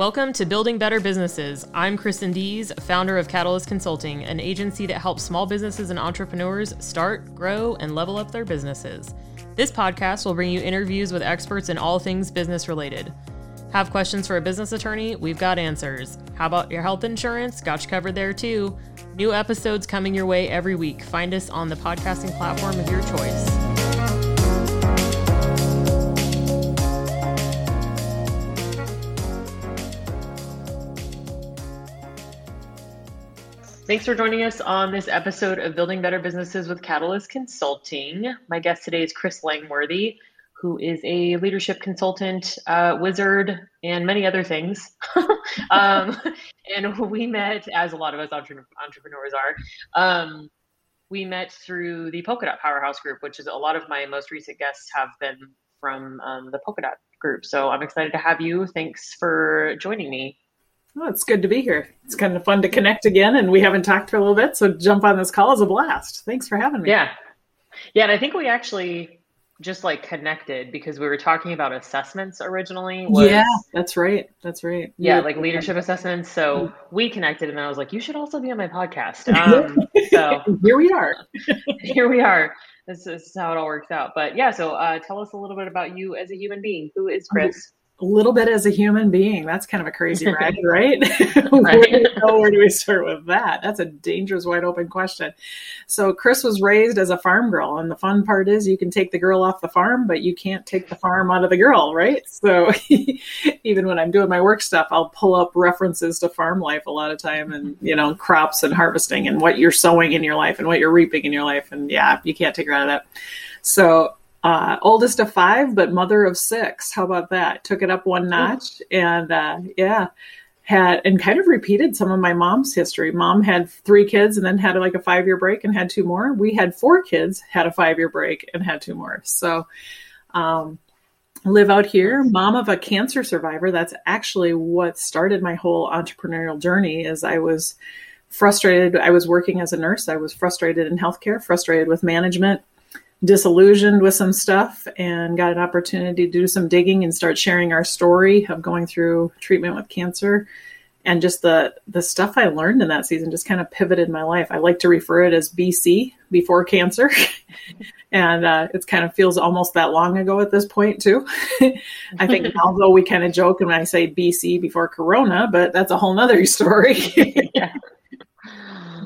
Welcome to Building Better Businesses. I'm Kristin Dees, founder of Catalyst Consulting, an agency that helps small businesses and entrepreneurs start, grow, and level up their businesses. This podcast will bring you interviews with experts in all things business related. Have questions for a business attorney? We've got answers. How about your health insurance? Got you covered there too. New episodes coming your way every week. Find us on the podcasting platform of your choice. Thanks for joining us on this episode of Building Better Businesses with Catalyst Consulting. My guest today is Kris Langworthy, who is a leadership consultant, uh, wizard, and many other things. um, and we met, as a lot of us entre- entrepreneurs are, um, we met through the Polka Dot Powerhouse Group, which is a lot of my most recent guests have been from um, the Polka Dot Group. So I'm excited to have you. Thanks for joining me. Oh, it's good to be here. It's kind of fun to connect again, and we haven't talked for a little bit, so jump on this call is a blast. Thanks for having me. Yeah, yeah, and I think we actually just like connected because we were talking about assessments originally. Was, yeah, that's right. That's right. Yeah, like leadership assessments. So we connected, and I was like, "You should also be on my podcast." Um, so here we are. here we are. This, this, is how it all works out. But yeah, so uh, tell us a little bit about you as a human being. Who is Kris? A little bit as a human being. That's kind of a crazy ride, right? where, do where, do we start with that? That's a dangerous, wide open question. So, Kris was raised as a farm girl, and the fun part is you can take the girl off the farm, but you can't take the farm out of the girl, right? So, even when I'm doing my work stuff, I'll pull up references to farm life a lot of time, and you know, crops and harvesting, and what you're sowing in your life, and what you're reaping in your life, and yeah, you can't take her out of that. So uh, oldest of five, but mother of six. How about that? Took it up one notch, and uh, yeah, had and kind of repeated some of my mom's history. Mom had three kids and then had like a five year break and had two more. We had four kids, had a five year break and had two more. So, um, live out here, mom of a cancer survivor. That's actually what started my whole entrepreneurial journey. Is I was frustrated. I was working as a nurse. I was frustrated in healthcare, frustrated with management disillusioned with some stuff and got an opportunity to do some digging and start sharing our story of going through treatment with cancer and just the the stuff I learned in that season just kind of pivoted my life. I like to refer it as BC before cancer, and uh, it kind of feels almost that long ago at this point too. I think although we kind of joke when I say BC before Corona, but that's a whole nother story. yeah.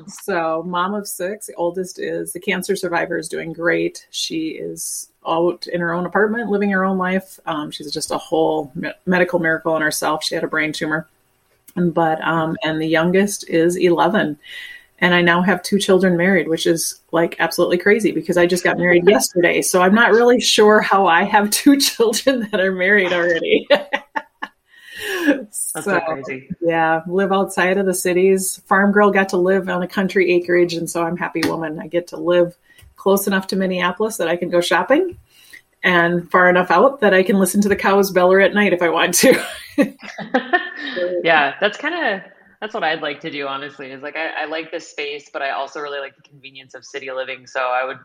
So, mom of six, the oldest is the cancer survivor, is doing great. She is out in her own apartment, living her own life. Um, she's just a whole me- medical miracle in herself. She had a brain tumor, but um, and the youngest is eleven. And I now have two children married, which is like absolutely crazy because I just got married yesterday. So I'm not really sure how I have two children that are married already. That's so, so, crazy. Yeah, live outside of the cities. Farm girl got to live on a country acreage, and so I'm happy woman. I get to live close enough to Minneapolis that I can go shopping, and far enough out that I can listen to the cows beller at night if I want to. yeah, that's kind of that's what I'd like to do. Honestly, is like I, I like this space, but I also really like the convenience of city living. So I would,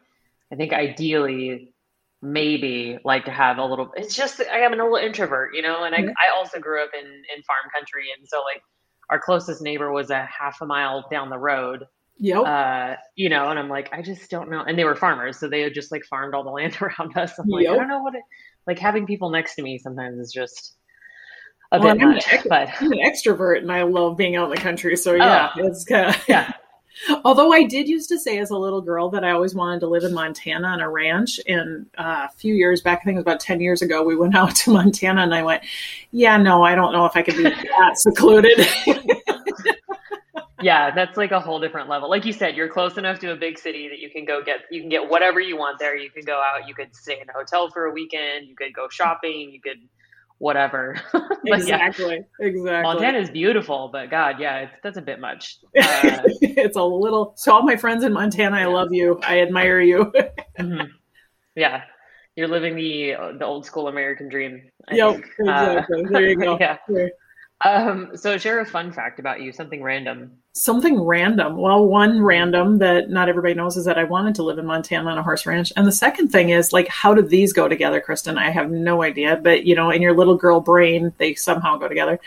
I think ideally maybe like to have a little it's just i am an little introvert you know and I, I also grew up in in farm country and so like our closest neighbor was a half a mile down the road yep. uh you know and i'm like i just don't know and they were farmers so they had just like farmed all the land around us i'm like yep. i don't know what it like having people next to me sometimes is just a well, bit I'm much, an, but I'm an extrovert and I love being out in the country. So yeah, oh, it's kind of yeah. Although I did used to say as a little girl that I always wanted to live in Montana on a ranch. And uh, a few years back, I think it was about 10 years ago, we went out to Montana and I went, yeah, no, I don't know if I could be that secluded. yeah, that's like a whole different level. Like you said, you're close enough to a big city that you can go get, you can get whatever you want there. You can go out, you could stay in a hotel for a weekend, you could go shopping, you could whatever. exactly. Yeah. Exactly. Montana is beautiful, but God, yeah, it's, that's a bit much. Uh, it's a little. So all my friends in Montana, I love you. I admire you. mm-hmm. Yeah, you're living the the old school American dream. I yep, think. Uh, exactly. Uh, there you go. yeah. Um, so share a fun fact about you, something random. Something random. Well, one random that not everybody knows is that I wanted to live in Montana on a horse ranch. And the second thing is like, how did these go together, Kristin? I have no idea. But you know, in your little girl brain, they somehow go together.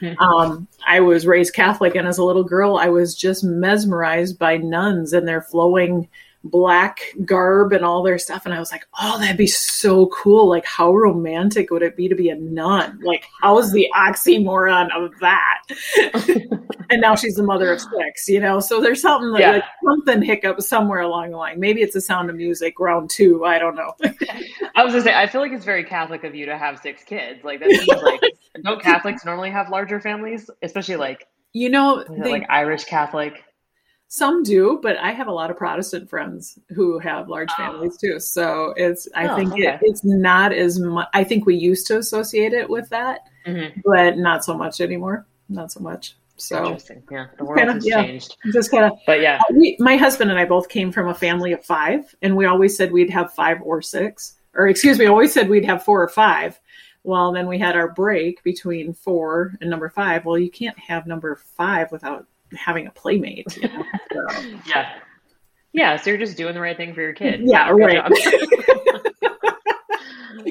Mm-hmm. Um, I was raised Catholic, and as a little girl, I was just mesmerized by nuns and their flowing black garb and all their stuff. And I was like, oh, that'd be so cool. Like, how romantic would it be to be a nun? Like, how's the oxymoron of that? and now she's the mother of six, you know? So there's something that, yeah. like, something hiccup somewhere along the line. Maybe it's a sound of music, round two. I don't know. I was gonna say, I feel like it's very Catholic of you to have six kids. Like, that seems like, don't Catholics normally have larger families? Especially like, you know, they, like Irish Catholic. Some do, but I have a lot of Protestant friends who have large oh. families too. So it's I oh, think okay. it, it's not as much. I think we used to associate it with that, mm-hmm. but not so much anymore. Not so much. So interesting. Yeah, the world kinda, has yeah, changed. Just kind of. But yeah, uh, we, my husband and I both came from a family of five, and we always said we'd have five or six, or excuse me, always said we'd have four or five. Well, then we had our break between four and number five. Well, you can't have number five without having a playmate. You know? so. yeah. Yeah. So you're just doing the right thing for your kid. Yeah. right.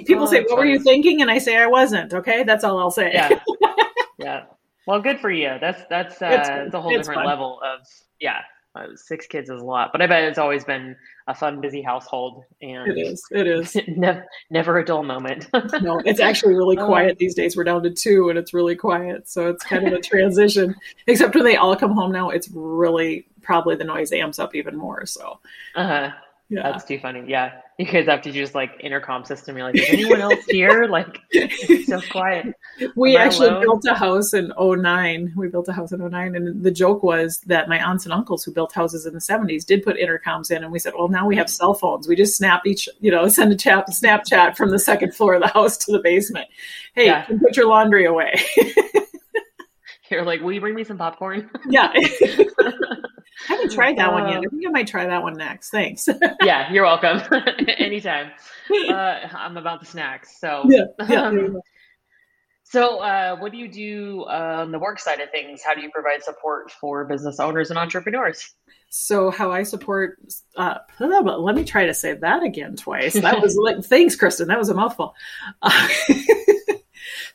People oh, say, "What funny. were you thinking?" And I say, "I wasn't." Okay, that's all I'll say. Yeah. yeah. Well, good for you. That's that's uh, it's, a whole it's different fun. level of yeah uh, six kids is a lot, but I bet it's always been a fun, busy household. And it is. It is. never, never a dull moment. no, it's actually really oh. quiet these days. We're down to two, and it's really quiet. So it's kind of a transition. Except when they all come home now, it's really probably the noise amps up even more. So. Uh huh. Yeah. That's too funny. Yeah. You guys have to use like intercom system. You're like, is anyone else here? Like, it's so quiet. We actually built a house in 09. We built a house in 09. And the joke was that my aunts and uncles who built houses in the 70s did put intercoms in. And we said, well, now we have cell phones. We just snap each, you know, send a chat, Snapchat from the second floor of the house to the basement. Hey, yeah. put your laundry away. You're like, will you bring me some popcorn? yeah. I haven't tried that uh, one yet. I think I might try that one next. Thanks. yeah, you're welcome. Anytime. Uh, I'm about the snacks. So, yeah. yeah um, so, uh, what do you do on the work side of things? How do you provide support for business owners and entrepreneurs? So, how I support, uh, let me try to say that again twice. That was like, thanks, Kristin. That was a mouthful.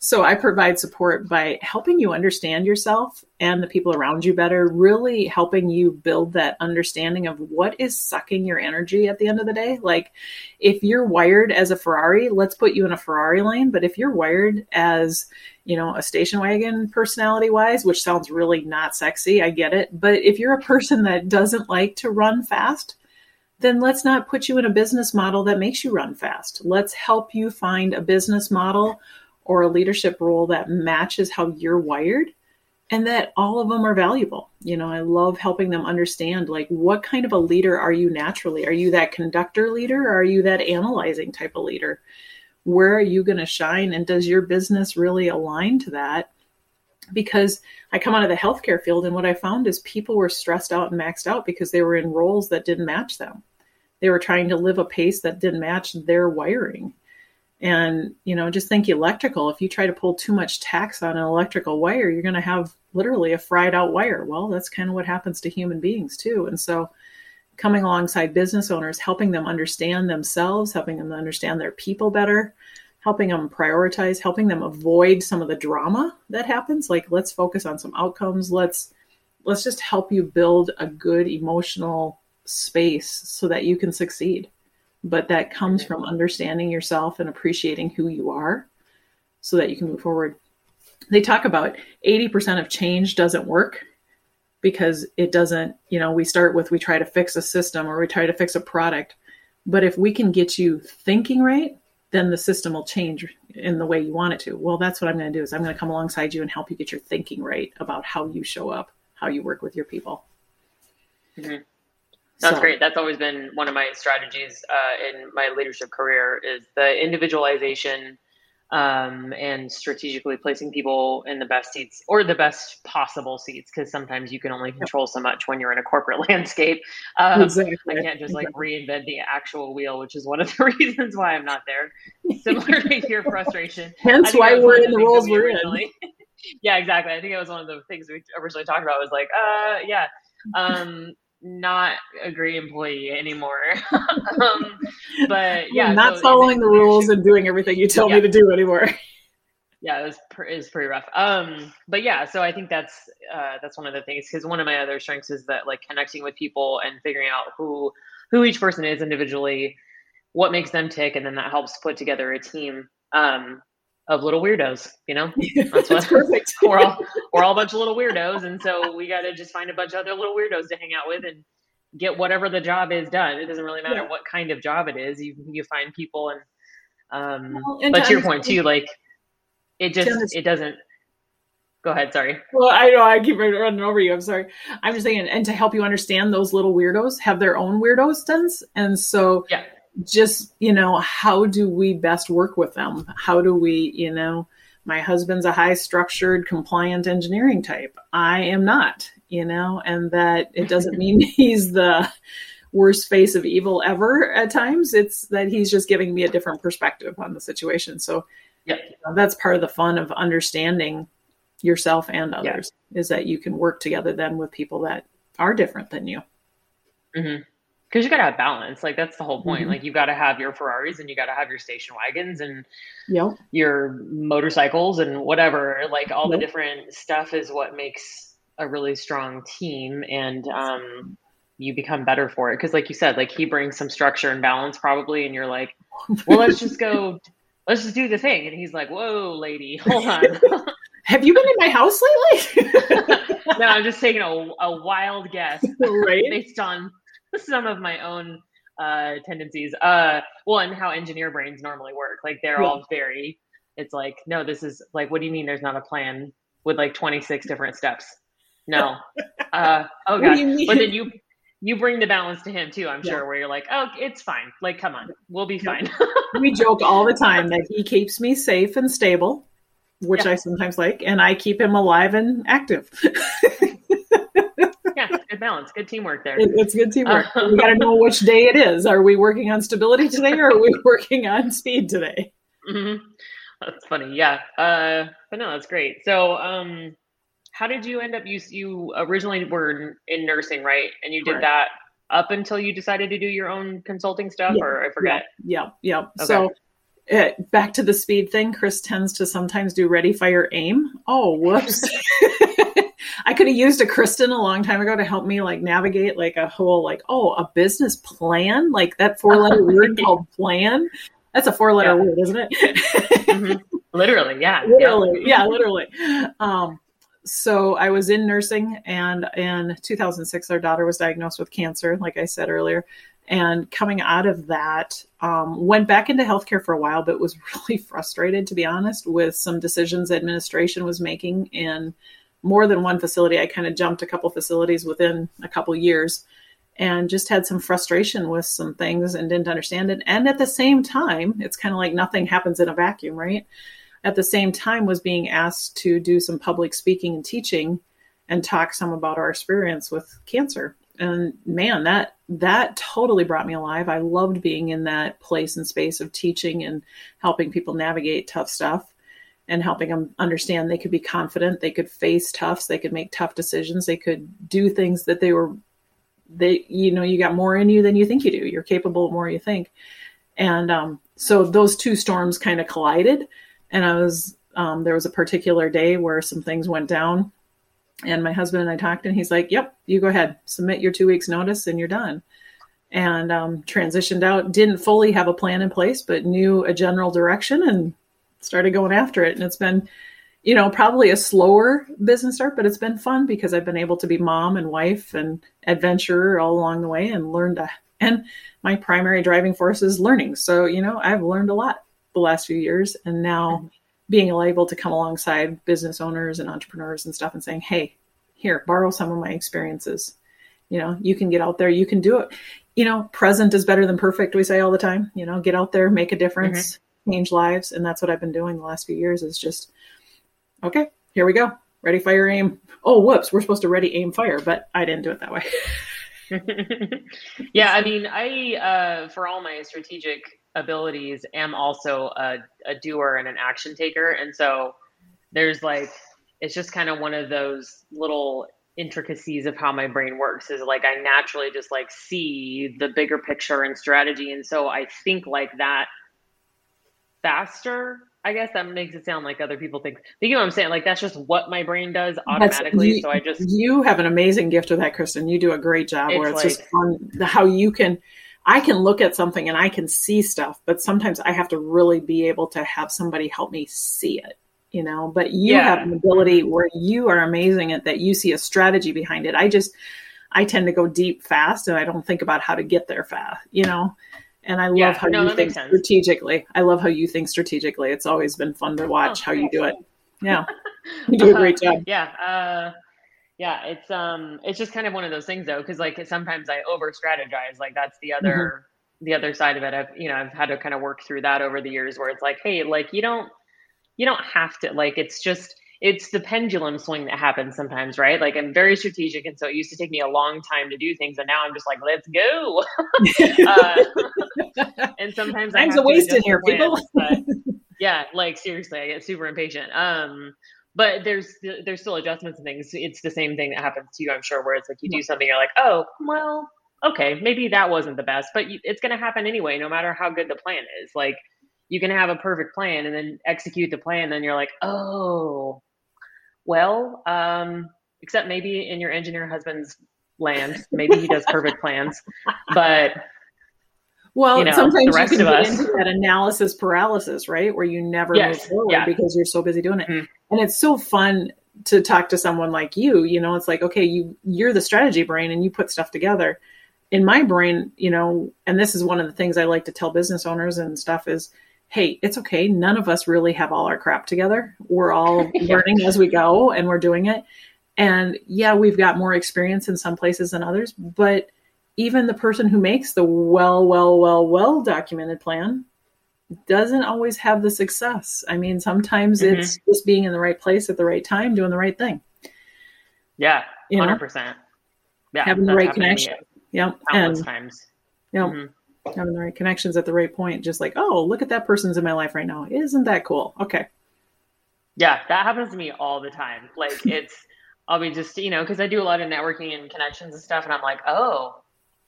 So I provide support by helping you understand yourself and the people around you better, really helping you build that understanding of what is sucking your energy at the end of the day. Like if you're wired as a Ferrari, let's put you in a Ferrari lane. But if you're wired as, you know, a station wagon personality wise, which sounds really not sexy, I get it. But if you're a person that doesn't like to run fast, then let's not put you in a business model that makes you run fast. Let's help you find a business model or a leadership role that matches how you're wired and that all of them are valuable. You know, I love helping them understand like what kind of a leader are you naturally? Are you that conductor leader or are you that analyzing type of leader? Where are you going to shine and does your business really align to that? Because I come out of the healthcare field and what I found is people were stressed out and maxed out because they were in roles that didn't match them. They were trying to live a pace that didn't match their wiring and, you know, just think electrical. If you try to pull too much tax on an electrical wire, you're going to have literally a fried out wire. Well, that's kind of what happens to human beings too. And so, coming alongside business owners, helping them understand themselves, helping them understand their people better, helping them prioritize, helping them avoid some of the drama that happens. Like, let's focus on some outcomes. Let's let's just help you build a good emotional space so that you can succeed but that comes from understanding yourself and appreciating who you are so that you can move forward. They talk about 80% of change doesn't work because it doesn't, you know, we start with we try to fix a system or we try to fix a product. But if we can get you thinking right, then the system will change in the way you want it to. Well, that's what I'm going to do is I'm going to come alongside you and help you get your thinking right about how you show up, how you work with your people. Mm-hmm. That's so. great. That's always been one of my strategies uh, in my leadership career is the individualization um, and strategically placing people in the best seats or the best possible seats because sometimes you can only control so much when you're in a corporate landscape. Um, exactly. I can't just like reinvent the actual wheel, which is one of the reasons why I'm not there. Similar to your frustration. Hence why we're in the roles we're in. yeah, exactly. I think it was one of the things we originally talked about was like, uh, yeah, um, not a great employee anymore. um, but yeah, not so following the rules and doing everything you tell yeah. me to do anymore. Yeah, it was, it was pretty rough. Um, but yeah, so I think that's uh, that's one of the things because one of my other strengths is that like connecting with people and figuring out who who each person is individually, what makes them tick, and then that helps put together a team. Um, of little weirdos, you know? That's what perfect. we're all we're all a bunch of little weirdos. And so we gotta just find a bunch of other little weirdos to hang out with and get whatever the job is done. It doesn't really matter yeah. what kind of job it is. You you find people and um well, and but to your point too, like it just it doesn't go ahead sorry well i know i keep running over you i'm sorry i'm just saying and to help you understand those little weirdos have their own weirdos stunts and so yeah just you know how do we best work with them? How do we you know my husband's a high structured compliant engineering type. I am not you know and that it doesn't mean he's the worst face of evil ever at times. It's that he's just giving me a different perspective on the situation. So yeah you know, that's part of the fun of understanding yourself and others yeah. is that you can work together then with people that are different than you. Mm-hmm because you got to have balance. Like that's the whole point. Mm-hmm. Like you got to have your Ferraris and you got to have your station wagons and yep. your motorcycles and whatever. Like all yep. the different stuff is what makes a really strong team, and um, you become better for it. Because like you said, like he brings some structure and balance probably, and you're like, well, let's just go. Let's just do the thing. And he's like, whoa, lady, hold on. have you been in my house lately? no, I'm just taking a, a wild guess right? based on some of my own uh, tendencies. Uh, well, and how engineer brains normally work. Like they're yeah. all very. It's like no, this is like. What do you mean? There's not a plan with like 26 different steps? No. uh, oh god. But then you you bring the balance to him too. I'm yeah. sure where you're like, oh, it's fine. Like, come on, we'll be fine. we joke all the time that he keeps me safe and stable, which yeah. I sometimes like, and I keep him alive and active good balance, good teamwork there. It, it's good teamwork. Uh, we got to know which day it is. Are we working on stability today, or are we working on speed today? Mm-hmm. That's funny. Yeah. Uh, but no, that's great. So, um, how did you end up? You you originally were in nursing, right? And you did Correct. that up until you decided to do your own consulting stuff, yeah, or I forget. Yeah, yeah. yeah. Okay. So. Uh, back to the speed thing. Kris tends to sometimes do ready, fire, aim. Oh, whoops. I could have used a Kristin a long time ago to help me like navigate like a whole like oh a business plan like that four letter word called plan. That's a four letter yeah. word, isn't it? mm-hmm. Literally, yeah, literally, yeah, literally. Um, so I was in nursing, and in 2006, our daughter was diagnosed with cancer, like I said earlier. And coming out of that, um, went back into healthcare for a while, but was really frustrated, to be honest, with some decisions administration was making in more than one facility. I kind of jumped a couple facilities within a couple years and just had some frustration with some things and didn't understand it. And at the same time, it's kind of like nothing happens in a vacuum, right? At the same time, was being asked to do some public speaking and teaching and talk some about our experience with cancer. And man, that that totally brought me alive. I loved being in that place and space of teaching and helping people navigate tough stuff and helping them understand they could be confident, they could face toughs, they could make tough decisions, they could do things that they were they you know you got more in you than you think you do. You're capable more you think. And um, so those two storms kind of collided, and I was um, there was a particular day where some things went down, and my husband and I talked, and he's like, "Yep, you go ahead, submit your two weeks notice, and you're done." And um, transitioned out, didn't fully have a plan in place, but knew a general direction, and started going after it. And it's been, you know, probably a slower business start, but it's been fun because I've been able to be mom and wife and adventurer all along the way and learned to, and my primary driving force is learning. So, you know, I've learned a lot the last few years and now being able to come alongside business owners and entrepreneurs and stuff and saying, Hey, here, borrow some of my experiences. You know, you can get out there, you can do it. You know, present is better than perfect, we say all the time. You know, get out there, make a difference. Mm-hmm change lives and that's what i've been doing the last few years is just okay here we go ready fire aim oh whoops we're supposed to ready aim fire but i didn't do it that way yeah i mean i uh, for all my strategic abilities am also a, a doer and an action taker and so there's like it's just kind of one of those little intricacies of how my brain works is like I naturally just like see the bigger picture and strategy. And so I think like that faster. I guess that makes it sound like other people think. You know what I'm saying? Like that's just what my brain does automatically. You, so I just you have an amazing gift with that, Kristin. You do a great job. Where it's like, just fun how you can. I can look at something and I can see stuff, but sometimes I have to really be able to have somebody help me see it you know but you yeah. have an ability where you are amazing at that you see a strategy behind it i just i tend to go deep fast and i don't think about how to get there fast you know and i love yeah, how no, you think strategically. I love how you think strategically. It's always been fun to watch oh, how you do it. yeah. You do a great job. Yeah uh, yeah it's um it's just kind of one of those things though because like sometimes i over strategize like that's the other mm-hmm. the other side of it. I've you know i've had to kind of work through that over the years where it's like hey like you don't you don't have to like it's just it's the pendulum swing that happens sometimes, right? Like I'm very strategic, and so it used to take me a long time to do things, and now I'm just like, let's go. uh, and sometimes time's a waste in here, people. Yeah, like seriously, I get super impatient. Um, but there's there's still adjustments and things. It's the same thing that happens to you, I'm sure, where it's like you do something, you're like, oh, well, okay, maybe that wasn't the best, but it's going to happen anyway, no matter how good the plan is. Like you can have a perfect plan and then execute the plan then you're like oh well um, except maybe in your engineer husband's land. Maybe he does perfect plans. But well you know, sometimes you can get into that analysis paralysis right? Where you never yes, move forward yeah. because you're so busy doing it. Mm-hmm. and it's so fun to talk to someone like you you know? It's like okay you you're the strategy brain and you put stuff together. In my brain you know and this is one of the things i like to tell business owners and stuff is hey, it's okay. None of us really have all our crap together. We're all yeah. learning as we go and we're doing it. And yeah, we've got more experience in some places than others, but even the person who makes the well, well, well, well documented plan doesn't always have the success. I mean, sometimes mm-hmm. it's just being in the right place at the right time, doing the right thing. Yeah, hundred percent. Yeah, having the right connection. Yep, countless and, times. Yep. Mm-hmm having the right connections at the right point. Just like, oh, look at that person's in my life right now. Isn't that cool? Okay. Yeah, that happens to me all the time. Like it's, I'll be just, you know, because I do a lot of networking and connections and stuff, and I'm like, oh,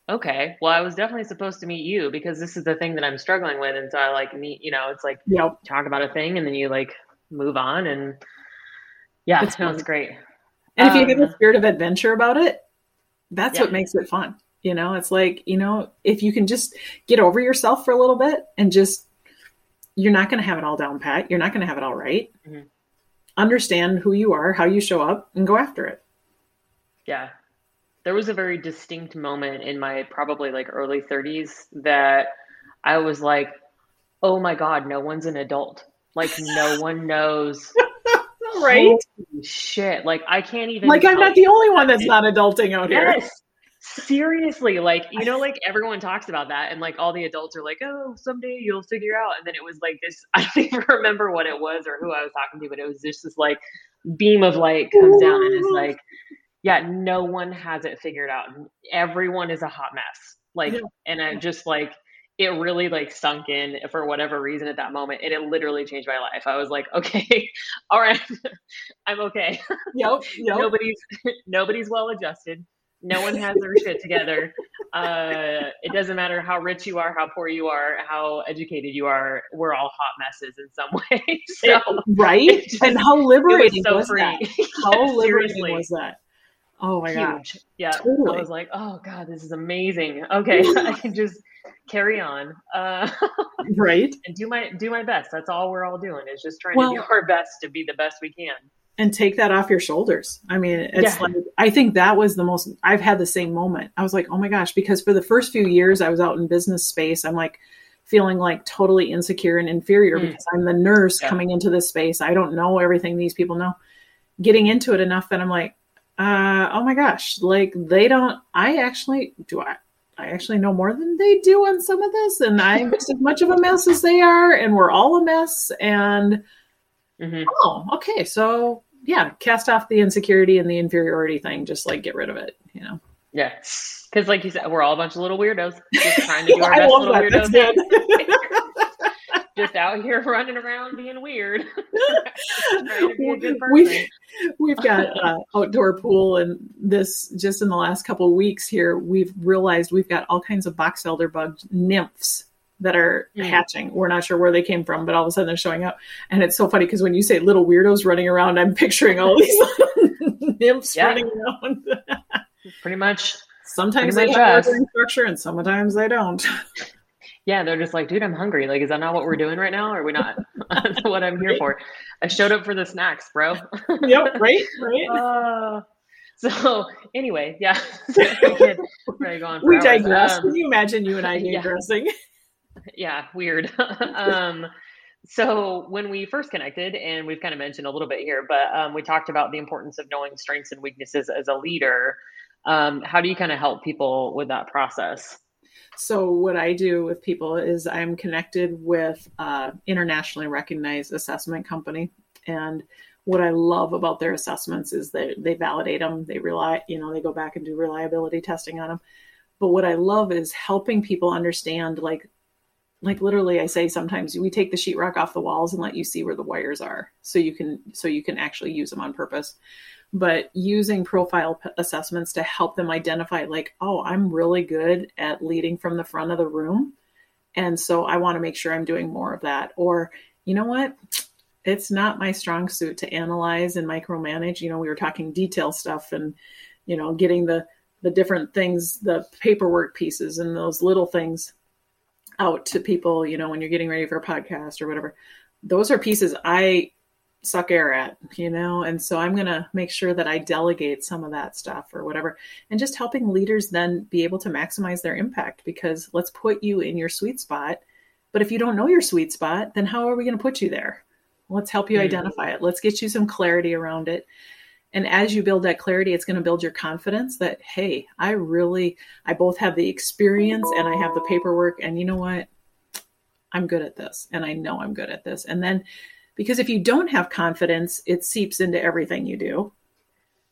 okay, well, I was definitely supposed to meet you because this is the thing that I'm struggling with, and so I like meet, you know, it's like yep. talk about a thing, and then you like move on, and yeah, it sounds great. And um, if you have a um, spirit of adventure about it, that's yeah. what makes it fun. You know, it's like, you know, if you can just get over yourself for a little bit and just, you're not going to have it all down pat. You're not going to have it all right. mm-hmm. Understand who you are, how you show up, and go after it. Yeah. There was a very distinct moment in my probably like early 30s that I was like, oh my God, no one's an adult. Like, no one knows. right? shit. Like, I can't even. Like, I'm not the only one that's not adulting out here. Yes seriously like you know like everyone talks about that and like all the adults are like oh someday you'll figure out. And then it was like this i don't even remember what it was or who i was talking to but it was just this like beam of light comes down and it's like yeah no one has it figured out. Everyone is a hot mess. Like yeah. and i just like it really like sunk in for whatever reason at that moment and it literally changed my life. I was like okay all right i'm okay. Yep, yep. nobody's nobody's well adjusted no one has their shit together. Uh, it doesn't matter how rich you are, how poor you are, how educated you are. We're all hot messes in some way. So right? Just, and how liberating was, so was that? How liberating was that? Oh my Huge. gosh. Yeah. Totally. I was like, oh God, this is amazing. Okay. I can just carry on. Uh, right. And do my do my best. That's all we're all doing is just trying well, to do our best to be the best we can and take that off your shoulders. I mean, it's yeah. like I think that was the most I've had the same moment. I was like, "Oh my gosh," because for the first few years I was out in business space, I'm like feeling like totally insecure and inferior mm. because I'm the nurse yeah. coming into this space. I don't know everything these people know. Getting into it enough that I'm like, uh, "Oh my gosh, like they don't I actually do I I actually know more than they do on some of this and I'm as much of a mess as they are and we're all a mess and Mm-hmm. Oh, okay. So yeah, cast off the insecurity and the inferiority thing. Just like get rid of it. You know. Yeah, because like you said, we're all a bunch of little weirdos just trying to do our best little that. weirdos. just out here running around being weird. be we, we've got uh, outdoor pool, and this just in the last couple of weeks here, we've realized we've got all kinds of box elder bug nymphs that are mm. hatching. We're not sure where they came from, but all of a sudden they're showing up. And it's so funny because when you say little weirdos running around, I'm picturing all these nymphs yeah. running around. Pretty much. Sometimes Pretty they much have structure and sometimes they don't. Yeah, they're just like, dude, I'm hungry. Like, is that not what we're doing right now? Or are we not? That's what I'm here for. I showed up for the snacks, bro. yep, right, right. Uh, so anyway, yeah. we digress. Um, Can you imagine you and I digressing? Yeah yeah, weird. um, so when we first connected, and we've kind of mentioned a little bit here, but um, we talked about the importance of knowing strengths and weaknesses as a leader. Um, how do you kind of help people with that process? So what I do with people is I'm connected with uh, internationally recognized assessment company, and what I love about their assessments is that they validate them. They rely, you know, they go back and do reliability testing on them. But what I love is helping people understand like like literally i say sometimes we take the sheetrock off the walls and let you see where the wires are so you can so you can actually use them on purpose. But using profile p- assessments to help them identify like oh i'm really good at leading from the front of the room and so i want to make sure i'm doing more of that. Or you know what? It's not my strong suit to analyze and micromanage you know we were talking detail stuff and you know getting the the different things the paperwork pieces and those little things out to people, you know, when you're getting ready for a podcast or whatever. Those are pieces I suck air at, you know, and so I'm going to make sure that I delegate some of that stuff or whatever. And just helping leaders then be able to maximize their impact because let's put you in your sweet spot. But if you don't know your sweet spot, then how are we going to put you there? Let's help you mm-hmm. identify it. Let's get you some clarity around it and as you build that clarity it's going to build your confidence that hey i really i both have the experience and i have the paperwork and you know what? I'm good at this and i know i'm good at this. And then because if you don't have confidence it seeps into everything you do.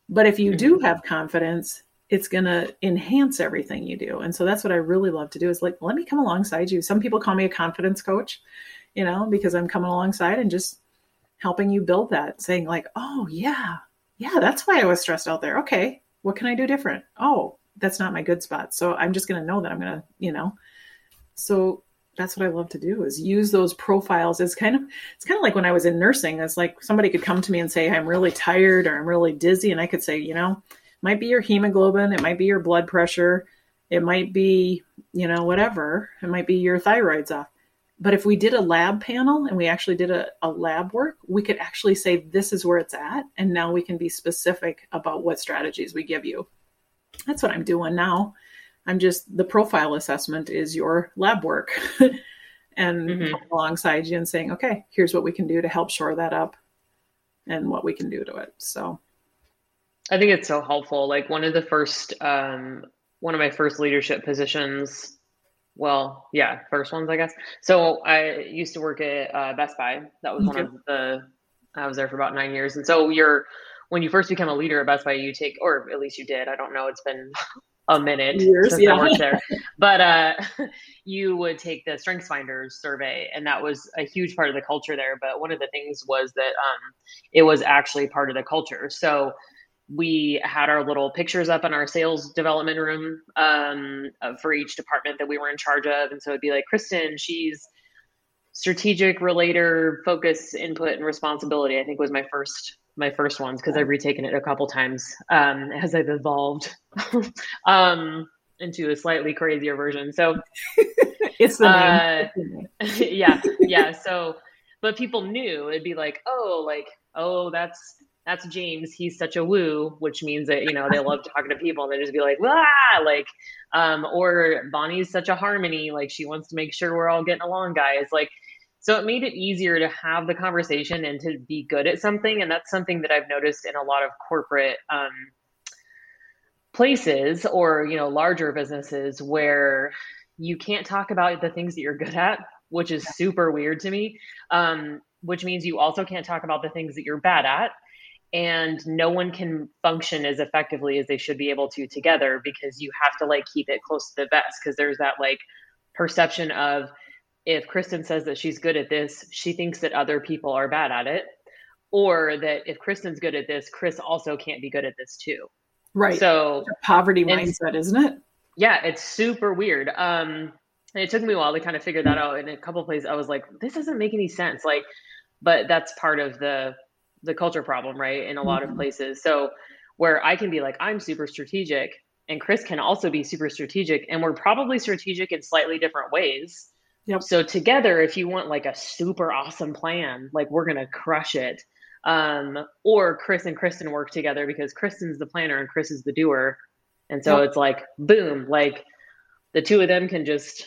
But if you do mm-hmm. have confidence it's going to enhance everything you do. And so that's what i really love to do is like let me come alongside you. Some people call me a confidence coach you know because i'm coming alongside and just helping you build that saying like oh yeah yeah, that's why I was stressed out there. Okay, what can I do different? Oh, that's not my good spot. So I'm just going to know that I'm going to, you know. So that's what I love to do is use those profiles as kind of it's kind of like when I was in nursing. It's like somebody could come to me and say I'm really tired or I'm really dizzy and I could say, you know, might be your hemoglobin, it might be your blood pressure, it might be, you know, whatever. It might be your thyroid's off. But if we did a lab panel and we actually did a, a lab work, we could actually say this is where it's at. And now we can be specific about what strategies we give you. That's what I'm doing now. I'm just the profile assessment is your lab work and mm-hmm. alongside you and saying, okay, here's what we can do to help shore that up and what we can do to it. So I think it's so helpful. Like one of the first, um, one of my first leadership positions well, yeah, first ones, I guess. So I used to work at uh, Best Buy. That was one of the. I was there for about nine years, and so you're when you first become a leader at Best Buy, you take, or at least you did. I don't know. It's been a minute years, since yeah. I worked there, but uh, you would take the Strengths Finders survey, and that was a huge part of the culture there. But one of the things was that um, it was actually part of the culture. So we had our little pictures up in our sales development room um, for each department that we were in charge of. And so it'd be like, Kristin, she's strategic, relator, focus, input, and responsibility. I think was my first my first ones because I've retaken it a couple times um, as I've evolved um, into a slightly crazier version. So it's the name. Uh, yeah, yeah. So, but people knew it'd be like, oh, like, oh, that's that's James. He's such a woo, which means that you know they love talking to people and they just be like, ah, like, um, or Bonnie's such a harmony, like she wants to make sure we're all getting along, guys. Like, so it made it easier to have the conversation and to be good at something, and that's something that I've noticed in a lot of corporate um, places or you know larger businesses where you can't talk about the things that you're good at, which is super weird to me. Um, which means you also can't talk about the things that you're bad at and no one can function as effectively as they should be able to together because you have to like keep it close to the vest because there's that like perception of if Kristin says that she's good at this, she thinks that other people are bad at it. Or that if Kristin's good at this, Kris also can't be good at this too. Right. So poverty mindset, isn't it? Yeah, it's super weird. Um, and it took me a while to kind of figure that out. In a couple places, I was like, this doesn't make any sense. Like, but that's part of the the culture problem, right? In a lot mm-hmm. of places. So where I can be like, I'm super strategic, and Kris can also be super strategic, and we're probably strategic in slightly different ways. Yep. So together, if you want like a super awesome plan, like we're gonna crush it. Um, or Kris and Kristin work together because Kristin's the planner and Kris is the doer. And so yep. it's like boom, like the two of them can just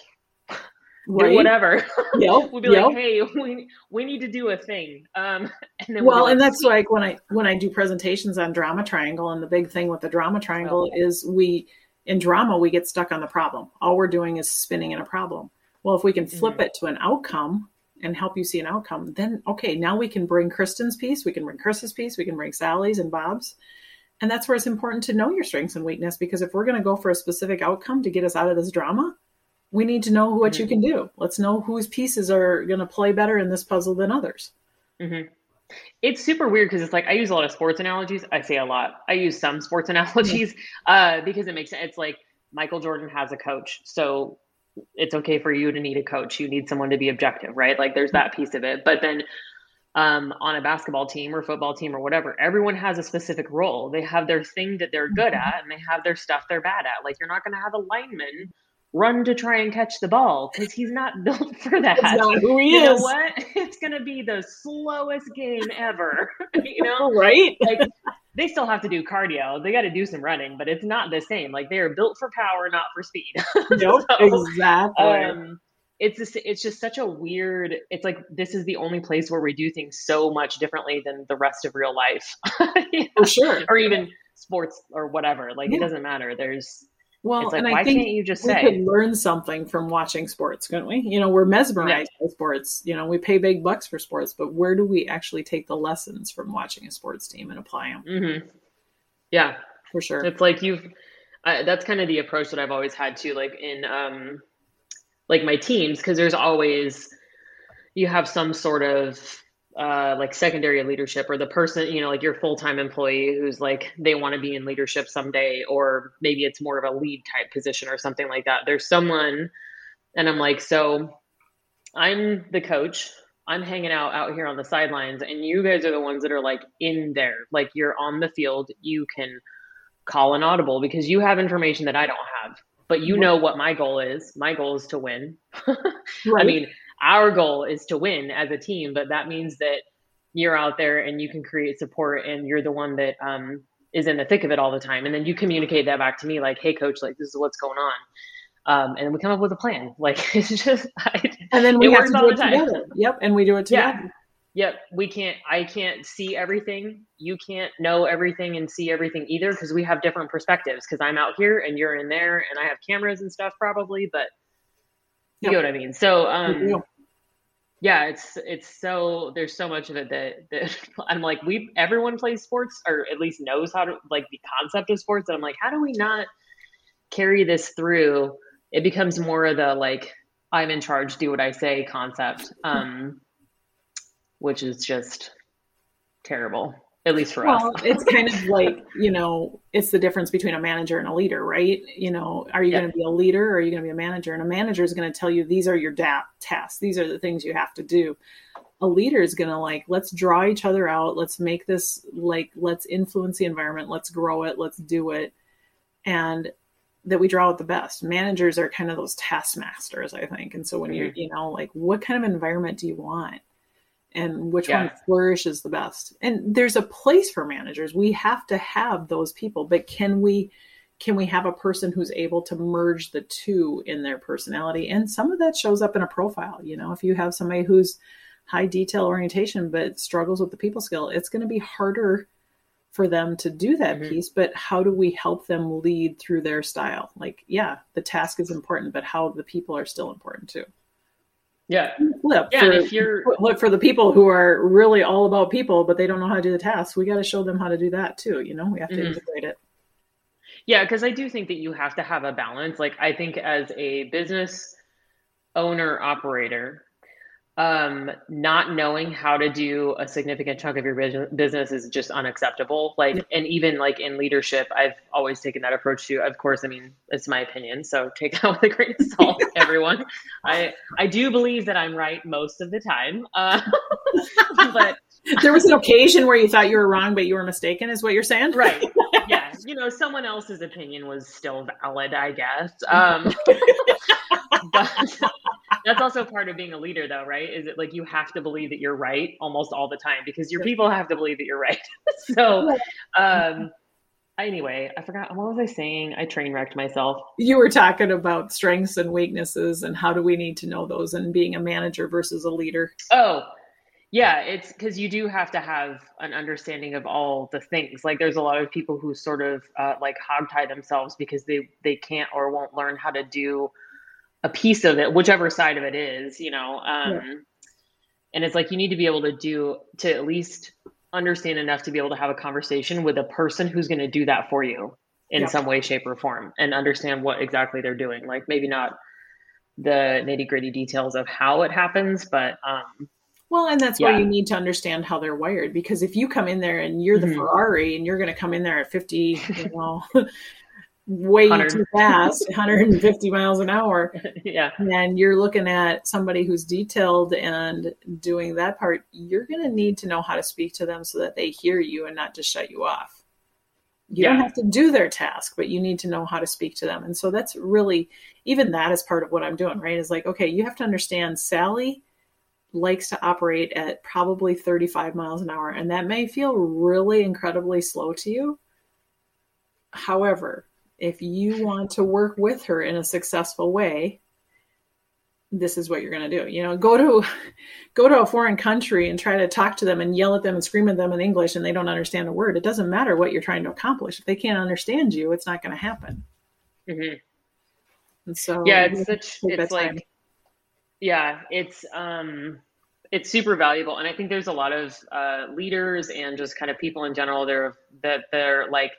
right? do whatever. Yep. we'll be yep. like, hey, we we need to do a thing. Um, and then well, and that's like when I when I do presentations on drama triangle, and the big thing with the drama triangle oh. is we in drama we get stuck on the problem. All we're doing is spinning in a problem. Well, if we can flip mm-hmm. it to an outcome and help you see an outcome, then okay, now we can bring Kristin's piece, we can bring Kris's piece, we can bring Sally's and Bob's. And that's where it's important to know your strengths and weakness because if we're going to go for a specific outcome to get us out of this drama, we need to know what mm-hmm. you can do. Let's know whose pieces are going to play better in this puzzle than others. Mm-hmm. It's super weird because it's like I use a lot of sports analogies. I say a lot. I use some sports analogies uh, because it makes sense. It's like Michael Jordan has a coach, so it's okay for you to need a coach. You need someone to be objective, right? Like there's that piece of it. But then um, on a basketball team or football team or whatever, everyone has a specific role. They have their thing that they're good mm-hmm. at, and they have their stuff they're bad at. Like you're not going to have a lineman run to try and catch the ball because he's not built for that. That's not who he you is. Know what? It's going to be the slowest game ever. you know, right? Like they still have to do cardio. They got to do some running, but it's not the same. Like they are built for power, not for speed. Nope, so, exactly. Um, it's just, it's just such a weird. It's like this is the only place where we do things so much differently than the rest of real life. For sure, or even sports or whatever. Like yeah. it doesn't matter. There's well, like, and I think you just we say? could learn something from watching sports, couldn't we? You know, we're mesmerized yeah. by sports. You know, we pay big bucks for sports, but where do we actually take the lessons from watching a sports team and apply them? Mm-hmm. Yeah, for sure. It's like you've. I, that's kind of the approach that I've always had to, like in um, like my teams, because there's always you have some sort of uh, like secondary leadership or the person, you know, like your full time employee who's like they want to be in leadership someday, or maybe it's more of a lead type position or something like that. There's someone, and I'm like, so I'm the coach. I'm hanging out out here on the sidelines, and you guys are the ones that are like in there. Like you're on the field. You can call an audible because you have information that I don't have. But you know what my goal is. My goal is to win. right. I mean, our goal is to win as a team, but that means that you're out there and you can create support and you're the one that um, is in the thick of it all the time. And then you communicate that back to me like, hey, coach, like this is what's going on. Um, and we come up with a plan. Like it's just, I, and then we have to do it together. Yep. And we do it together. Yeah. Yep. We can't, I can't see everything. You can't know everything and see everything either because we have different perspectives because I'm out here and you're in there and I have cameras and stuff probably, but you yep. know what I mean? So, um, yeah, it's it's so there's so much of it that, that I'm like we everyone plays sports or at least knows how to like the concept of sports and I'm like how do we not carry this through? It becomes more of the like I'm in charge do what I say concept um which is just terrible at least for well, us. it's kind of like, you know, it's the difference between a manager and a leader, right? You know, are you going to be a leader or are you going to be a manager? And a manager is going to tell you these are your da- tasks, these are the things you have to do. A leader is going to like, let's draw each other out, let's make this like, let's influence the environment, let's grow it, let's do it. And that we draw out the best. Managers are kind of those taskmasters, I think. And so when mm-hmm. you're, you know, like, what kind of environment do you want? And which yeah. one flourishes the best. And there's a place for managers. We have to have those people but can we can we have a person who's able to merge the two in their personality? And some of that shows up in a profile you know if you have somebody who's high detail orientation but struggles with the people skill it's going to be harder for them to do that mm-hmm. piece but how do we help them lead through their style? Like yeah the task is important but how the people are still important too yeah. Flip. Yeah. For, if you're look for the people who are really all about people, but they don't know how to do the tasks, we got to show them how to do that too. You know, we have to mm-hmm. integrate it. Yeah, because I do think that you have to have a balance. Like I think as a business owner operator um not knowing how to do a significant chunk of your business is just unacceptable. Like and even like in leadership i've always taken that approach too. Of course i mean it's my opinion so take that with a grain of salt everyone. I i do believe that i'm right most of the time uh, but there was an occasion where you thought you were wrong but you were mistaken is what you're saying? Right. Yeah. You know someone else's opinion was still valid i guess. Um but that's also part of being a leader though right? Is it like you have to believe that you're right almost all the time because your people have to believe that you're right. So um anyway i forgot what was i saying? I train wrecked myself. You were talking about strengths and weaknesses and how do we need to know those and being a manager versus a leader. Oh yeah it's because you do have to have an understanding of all the things. Like there's a lot of people who sort of uh, like hog tie themselves because they they can't or won't learn how to do a piece of it, whichever side of it is, you know. Um, yeah. And it's like you need to be able to do to at least understand enough to be able to have a conversation with a person who's going to do that for you in yeah. some way, shape, or form, and understand what exactly they're doing. Like maybe not the nitty gritty details of how it happens, but um, well, and that's yeah. why you need to understand how they're wired. Because if you come in there and you're the mm-hmm. Ferrari and you're going to come in there at 50, you know, way too fast 150 miles an hour. Yeah. And you're looking at somebody who's detailed and doing that part you're going to need to know how to speak to them so that they hear you and not just shut you off. You yeah. don't have to do their task but you need to know how to speak to them. And so that's really even that is part of what i'm doing right? Is like okay you have to understand sally likes to operate at probably 35 miles an hour and that may feel really incredibly slow to you. However if you want to work with her in a successful way, this is what you're going to do. You know, go to go to a foreign country and try to talk to them and yell at them and scream at them in English and they don't understand a word. It doesn't matter what you're trying to accomplish. If they can't understand you, it's not going to happen. Mm-hmm. And so yeah, it's such it's like time. yeah, it's um it's super valuable and i think there's a lot of uh, leaders and just kind of people in general they're that they're like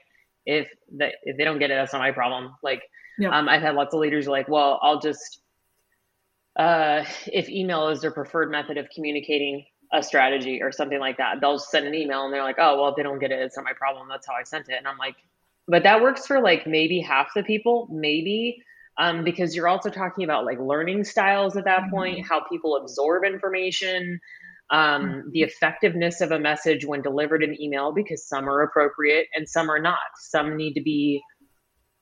if they, if they don't get it, that's not my problem. Like, yeah. um, I've had lots of leaders like, well, I'll just, uh, if email is their preferred method of communicating a strategy or something like that, they'll send an email and they're like, oh, well, if they don't get it, it's not my problem. That's how I sent it. And I'm like, but that works for like maybe half the people, maybe. Um, because you're also talking about like learning styles at that mm-hmm. point, how people absorb information, um, the mm-hmm. effectiveness of a message when delivered in email because some are appropriate and some are not. Some need to be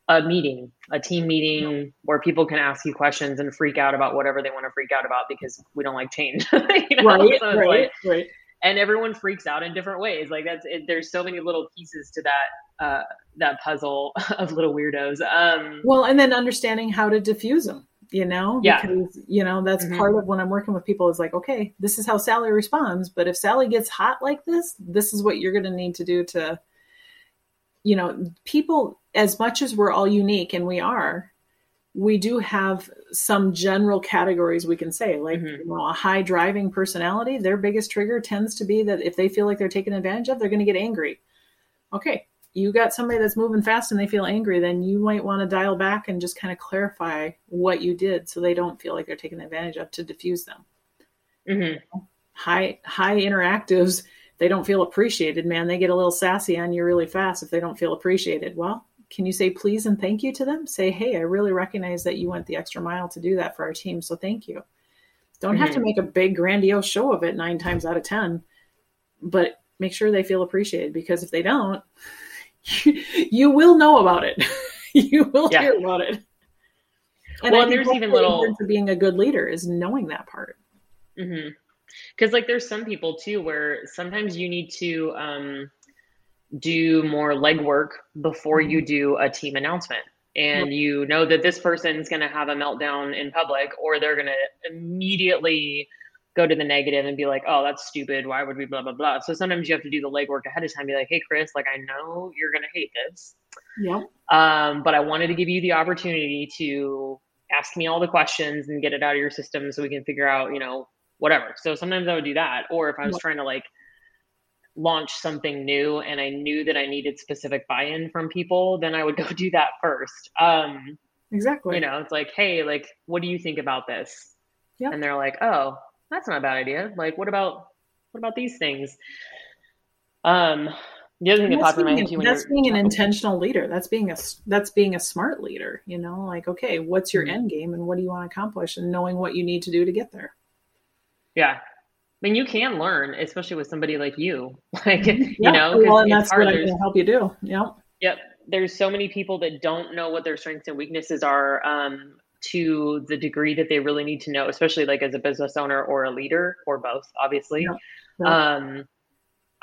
a meeting, a team meeting where people can ask you questions and freak out about whatever they want to freak out about because we don't like change. you know? Right, so right, like, right. And everyone freaks out in different ways. Like that's it, there's so many little pieces to that uh, that puzzle of little weirdos. Um, well, and then understanding how to diffuse them you know yeah. because you know that's mm-hmm. part of when i'm working with people is like okay this is how sally responds but if sally gets hot like this this is what you're going to need to do to you know people as much as we're all unique and we are we do have some general categories we can say like mm-hmm. you know a high driving personality their biggest trigger tends to be that if they feel like they're taken advantage of they're going to get angry okay you got somebody that's moving fast and they feel angry, then you might want to dial back and just kind of clarify what you did so they don't feel like they're taken advantage of to diffuse them. Mm-hmm. High high interactives, they don't feel appreciated, man. They get a little sassy on you really fast if they don't feel appreciated. Well, can you say please and thank you to them? Say, hey, I really recognize that you went the extra mile to do that for our team, so thank you. Don't mm-hmm. have to mm-hmm. make a big grandiose show of it nine times out of ten, but make sure they feel appreciated because if they don't, you, will know about it. you will yeah. hear about it. And well, there's even little for being a good leader is knowing that part. Mm-hmm. Because like there's some people too where sometimes you need to um, do more legwork before mm-hmm. you do a team announcement and you know that this person's going to have a meltdown in public or they're going to immediately go to the negative and be like, oh, that's stupid. Why would we blah, blah, blah. So sometimes you have to do the legwork ahead of time. Be like, hey, Chris, like, I know you're going to hate this. Yeah. Um, but I wanted to give you the opportunity to ask me all the questions and get it out of your system so we can figure out, you know, whatever. So sometimes I would do that. Or if I was trying to like launch something new and I knew that I needed specific buy in from people, then I would go do that first. Um, exactly. You know, it's like, hey, like, what do you think about this? Yep. And they're like, oh, that's not a bad idea. Like, what about what about these things? Um, the other thing that popped in my head too. That's being an intentional leader. That's being a that's being a smart leader. You know, like okay, what's your mm-hmm. end game and what do you want to accomplish, and knowing what you need to do to get there. Yeah, I mean, you can learn, especially with somebody like you. Like, yeah. you know, well, and that's hard. what I can help you do. Yep. Yep. There's so many people that don't know what their strengths and weaknesses are um, to the degree that they really need to know, especially like as a business owner or a leader or both, obviously. Yep. Yep. Um,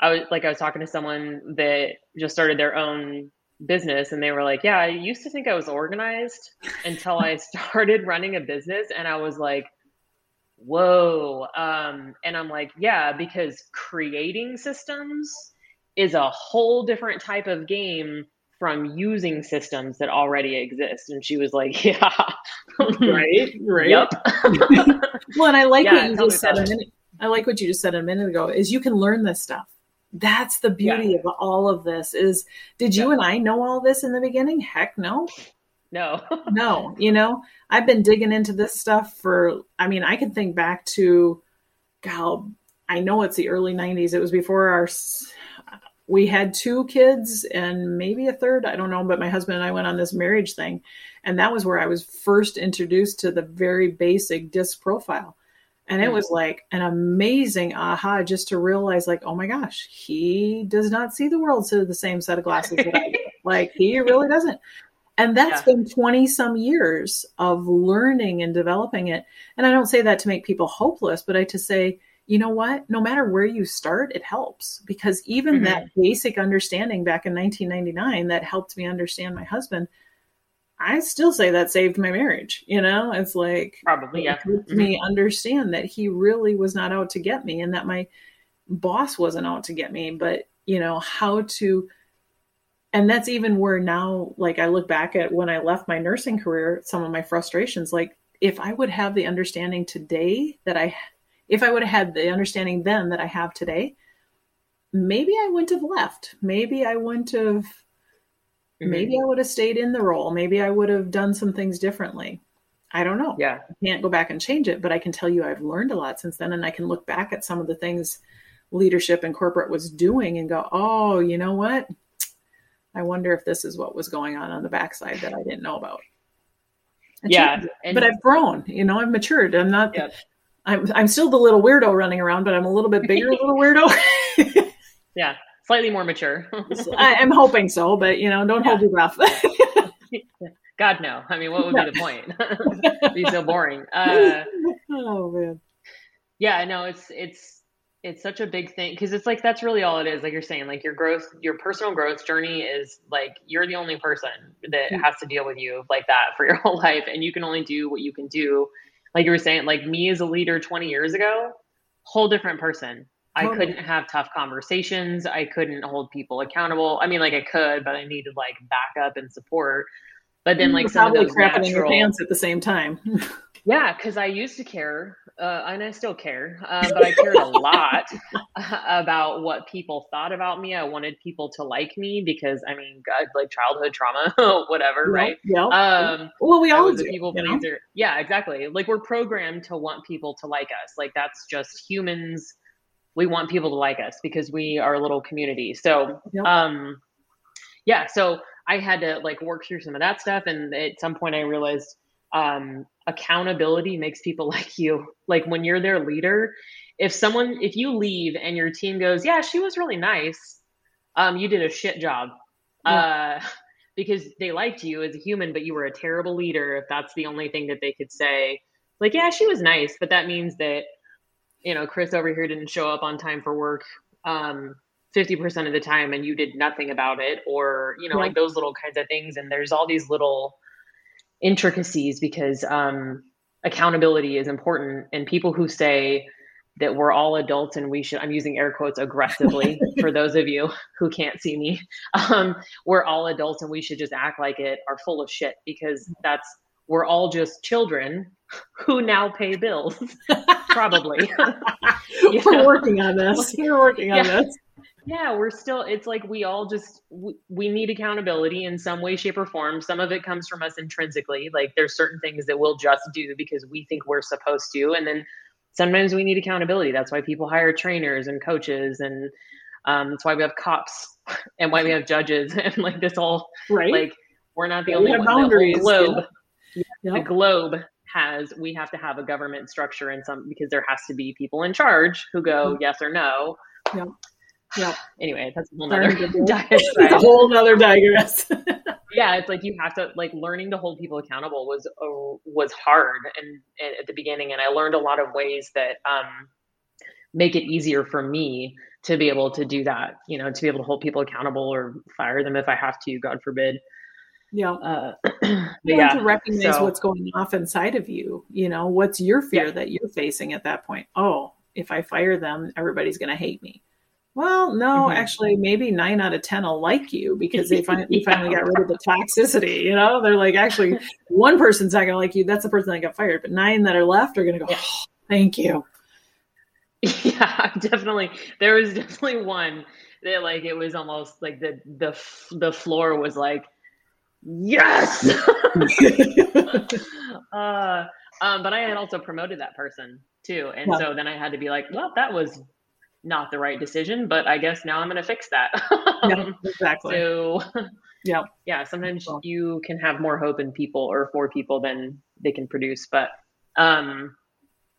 I was like, I was talking to someone that just started their own business and they were like, yeah, I used to think I was organized until I started running a business. And I was like, whoa. Um, and I'm like, yeah, because creating systems is a whole different type of game from using systems that already exist. And she was like, yeah. right. Right. Yep. well, and I like yeah, what you just said a minute. I like what you just said a minute ago is you can learn this stuff. That's the beauty yeah. of all of this is did you yeah. and I know all this in the beginning? Heck no. No. no, you know, I've been digging into this stuff for I mean, I can think back to God, I know it's the early 90s. It was before our we had two kids and maybe a third, I don't know, but my husband and I went on this marriage thing and that was where I was first introduced to the very basic disc profile. And it mm. was like an amazing aha just to realize, like, oh my gosh, he does not see the world through the same set of glasses that I do. like, he really doesn't. And that's yeah. been 20 some years of learning and developing it. And I don't say that to make people hopeless, but I to say, you know what? No matter where you start, it helps because even mm-hmm. that basic understanding back in 1999 that helped me understand my husband I still say that saved my marriage. You know, it's like probably yeah. Mm-hmm. me understand that he really was not out to get me, and that my boss wasn't out to get me. But you know how to, and that's even where now, like I look back at when I left my nursing career, some of my frustrations. Like if I would have the understanding today that I, if I would have had the understanding then that I have today, maybe I wouldn't have left. Maybe I wouldn't have Mm-hmm. Maybe I would have stayed in the role. Maybe I would have done some things differently. I don't know. Yeah. I can't go back and change it, but I can tell you I've learned a lot since then. And I can look back at some of the things leadership and corporate was doing and go, oh, you know what? I wonder if this is what was going on on the backside that I didn't know about. yeah. And, but I've grown, you know, I've matured. I'm not, yeah. I'm, I'm still the little weirdo running around, but I'm a little bit bigger little weirdo. yeah slightly more mature. I, am hoping so, but you know, don't yeah. hold your breath. God no. I mean, what would be the point? be so boring. Uh, oh man. Yeah, no, it's it's it's such a big thing because it's like that's really all it is. Like you're saying, like your growth, your personal growth journey is like you're the only person that has to deal with you like that for your whole life, and you can only do what you can do. Like you were saying, like me as a leader 20 years ago, whole different person I couldn't have tough conversations. I couldn't hold people accountable. I mean, like I could, but I needed like backup and support. But then, like some of those crapping natural, your pants at the same time. yeah, because I used to care, uh, and I still care, uh, but I cared a lot about what people thought about me. I wanted people to like me because, I mean, God, like childhood trauma, whatever, right? Yeah. Um, well, we all do. People pleaser. Yeah, exactly. Like we're programmed to want people to like us. Like that's just humans we want people to like us because we are a little community. So, um, yeah, so I had to like work through some of that stuff. And at some point I realized, um, accountability makes people like you. Like when you're their leader, if someone, if you leave and your team goes, yeah, she was really nice. Um, you did a shit job. Yeah. Uh, because they liked you as a human, but you were a terrible leader. If that's the only thing that they could say, like, yeah, she was nice, but that means that you know, Chris over here didn't show up on time for work um, 50% of the time and you did nothing about it, or, you know, like those little kinds of things. And there's all these little intricacies because um, accountability is important. And people who say, that we're all adults and we should i'm using air quotes aggressively for those of you who can't see me. Um, we're all adults and we should just act like it are full of shit because that's we're all just children who now pay bills. Probably. We're working on this. We're working on yeah. this yeah we're still it's like we all just we, we need accountability in some way shape or form some of it comes from us intrinsically like there's certain things that we'll just do because we think we're supposed to and then sometimes we need accountability that's why people hire trainers and coaches and um, that's why we have cops and why we have judges and like this all right like we're not the only one boundaries, the whole globe Yeah. the globe has we have to have a government structure and some because there has to be people in charge who go Mhm. yes or no Yep. Yep. anyway that's a whole nother good. It's a whole other digress. yeah it's like you have to like learning to hold people accountable was uh, was hard and, and at the beginning and i learned a lot of ways that um make it easier for me to be able to do that you know to be able to hold people accountable or fire them if i have to god forbid yeah. uh yeah to recognize so- what's going off inside of you. You know, what's your fear Yeah. that you're facing at that point? Oh, if I fire them, everybody's going to hate me. Well, no, Mhm. actually, maybe nine out of ten will like you because they finally you finally got rid of the toxicity. You know, they're like, actually, one person's not going to like you. That's the person that got fired, but nine that are left are going to go, Yeah. oh, thank you. yeah definitely there was definitely one that like it was almost like the the the floor was like yes uh um but i had also promoted that person too and Yeah. so then i had to be like well that was not the right decision but i guess now i'm gonna fix that yeah, Um, exactly. so Yeah. yeah sometimes Cool. you can have more hope in people or for people than they can produce but um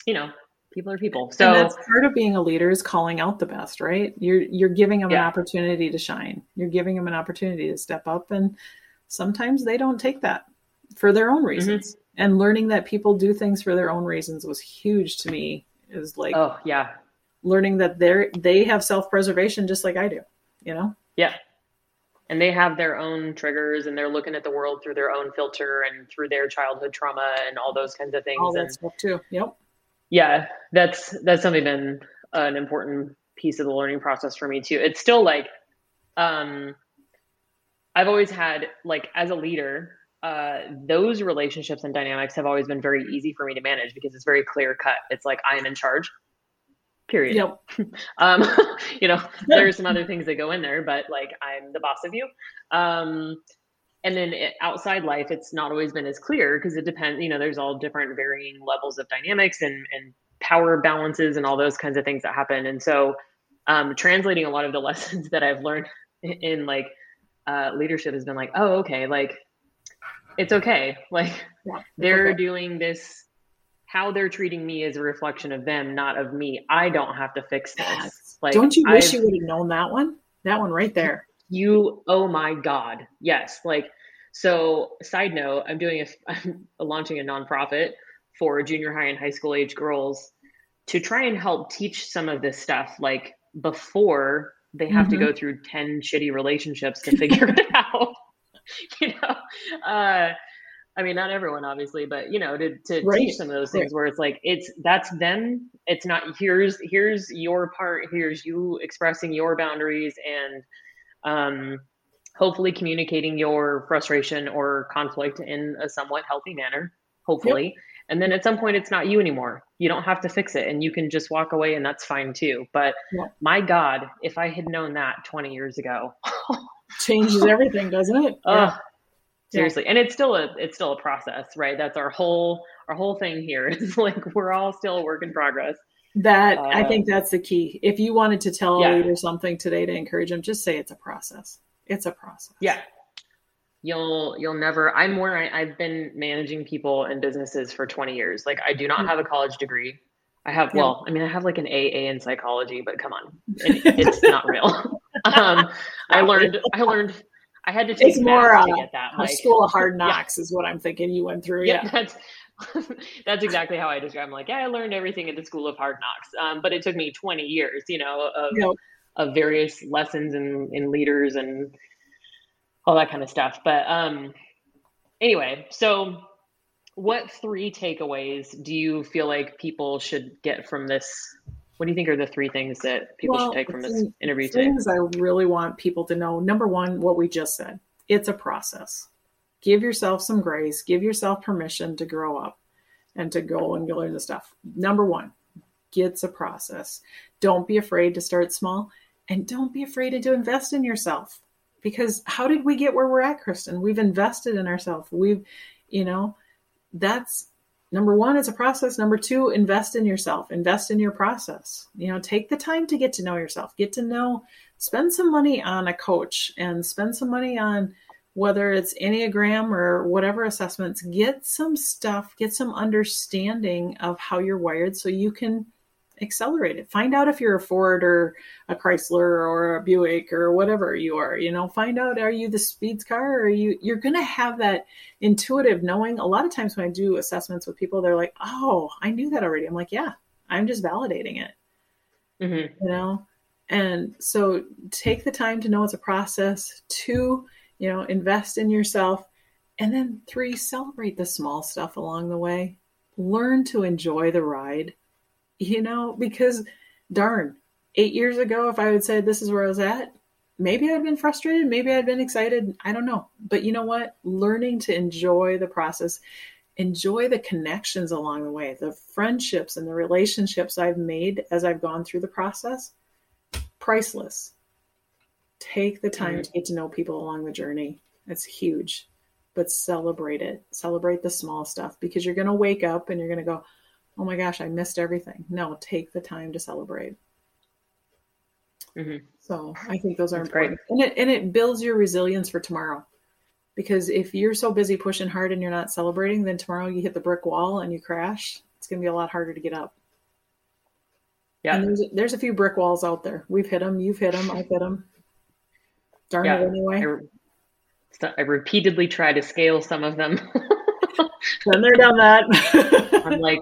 you know people are people and so that's part of being a leader is calling out the best, right? You're you're giving them an opportunity to shine. You're giving them an opportunity to step up, and sometimes they don't take that for their Mm-hmm. own reasons. And learning that people do things for their own reasons was huge to me. Is like oh yeah learning that they're they have self preservation just like I do. You know, Yeah. And they have their own triggers and they're looking at the world through their own filter and through their childhood trauma and all those kinds of things. all and that stuff too. Yep. yeah, that's that's something been an important piece of the learning process for me too. It's still like um I've always had like as a leader, uh those relationships and dynamics have always been very easy for me to manage because it's very clear cut. It's like I am in charge. Period. Yep. Um, you know, there are some other things that go in there, but like I'm the boss of you. Um, and then it, outside life, it's not always been as clear because it depends. You know, there's all different varying levels of dynamics and and power balances and all those kinds of things that happen. And so, um, translating a lot of the lessons that I've learned in, in like uh, leadership has been like, oh, okay, like it's okay. Like Yeah, they're okay. doing this. How they're treating me is a reflection of them, not of me. I don't have to fix this. Like, Don't you wish I've- you would have known that one? That one right there. you oh my god yes like so side note i'm doing a i'm launching a nonprofit for junior high and high school age girls to try and help teach some of this stuff like before they have to Mhm. go through 10 shitty relationships to figure it out you know uh I mean, not everyone, obviously, but you know, to, to Right. teach some of those things where it's like it's that's them. It's not here's here's your part. Here's you expressing your boundaries and um, hopefully communicating your frustration or conflict in a somewhat healthy manner. Hopefully, and then at some point, it's not you anymore. You don't have to fix it, and you can just walk away, and that's fine too. But my God, if I had known that 20 years ago, Changes everything, doesn't it? Ugh, seriously and it's still a it's still a process right that's our whole our whole thing here is like we're all still a work in progress That I Uh, think that's the key. If you wanted to tell Yeah. a leader something today to encourage them, just say it's a process. It's a process. yeah you'll you'll never i'm more I, i've been managing people and businesses for 20 years like i do not Mm. have a college degree i have Yeah. well i mean i have like an aa in psychology but come on it, it's not real um i learned i learned i had to take It's more, math to uh, get that A school of hard Yeah. knocks is what I'm thinking you went through. yeah, Yeah. that's that's exactly how I describe. I'm like, yeah, I learned everything at the School of Hard Knocks, um, but it took me 20 years, you know, of, of various lessons and in, in leaders and all that kind of stuff. But um, anyway, so what three takeaways do you feel like people should get from this? What do you think are the three things that people Well, should take from this interview today? Things I really want people to know. Number one, what we just said. It's a process. Give yourself some grace. Give yourself permission to grow up and to go and learn the stuff. Number one, it's a process. Don't be afraid to start small. And don't be afraid to invest in yourself because how did we get where we're at, Kristin? We've invested in ourselves. We've, you know, that's number one, it's a process. Number two, invest in yourself, invest in your process. You know, take the time to get to know yourself, get to know, spend some money on a coach and spend some money on whether it's Enneagram or whatever assessments, get some stuff, get some understanding of how you're wired so you can accelerate it. Find out if you're a Ford or a Chrysler or a Buick or whatever you are. You know, find out are you the speeds car or you you're going to have that intuitive knowing. A lot of times when I do assessments with people, they're like, "Oh, I knew that already." I'm like, "Yeah, I'm just validating it." Mm-hmm. You know, and so take the time to know it's a process. Two, you know, invest in yourself. And then three, celebrate the small stuff along the way. Learn to enjoy the ride you know, because darn, eight years ago, if I would say this is where I was at, maybe I'd been frustrated, maybe I'd been excited. I don't know. But you know what? Learning to enjoy the process, enjoy the connections along the way, the friendships and the relationships I've made as I've gone through the process, priceless. Take the time to get to know people along the journey. It's huge, but celebrate it. Celebrate the small stuff because you're going to wake up and you're going to go, oh my gosh, I missed everything. No, take the time to celebrate. Mm-hmm. So I think those are That's important, great. and it and it builds your resilience for tomorrow. Because if you're so busy pushing hard and you're not celebrating, then tomorrow you hit the brick wall and you crash. It's going to be a lot harder to get up. Yeah, and there's there's a few brick walls out there. We've hit them. You've hit them. I've hit them. Darn yeah. it, anyway. I, I repeatedly try to scale some of them. Then they're done that. I'm like,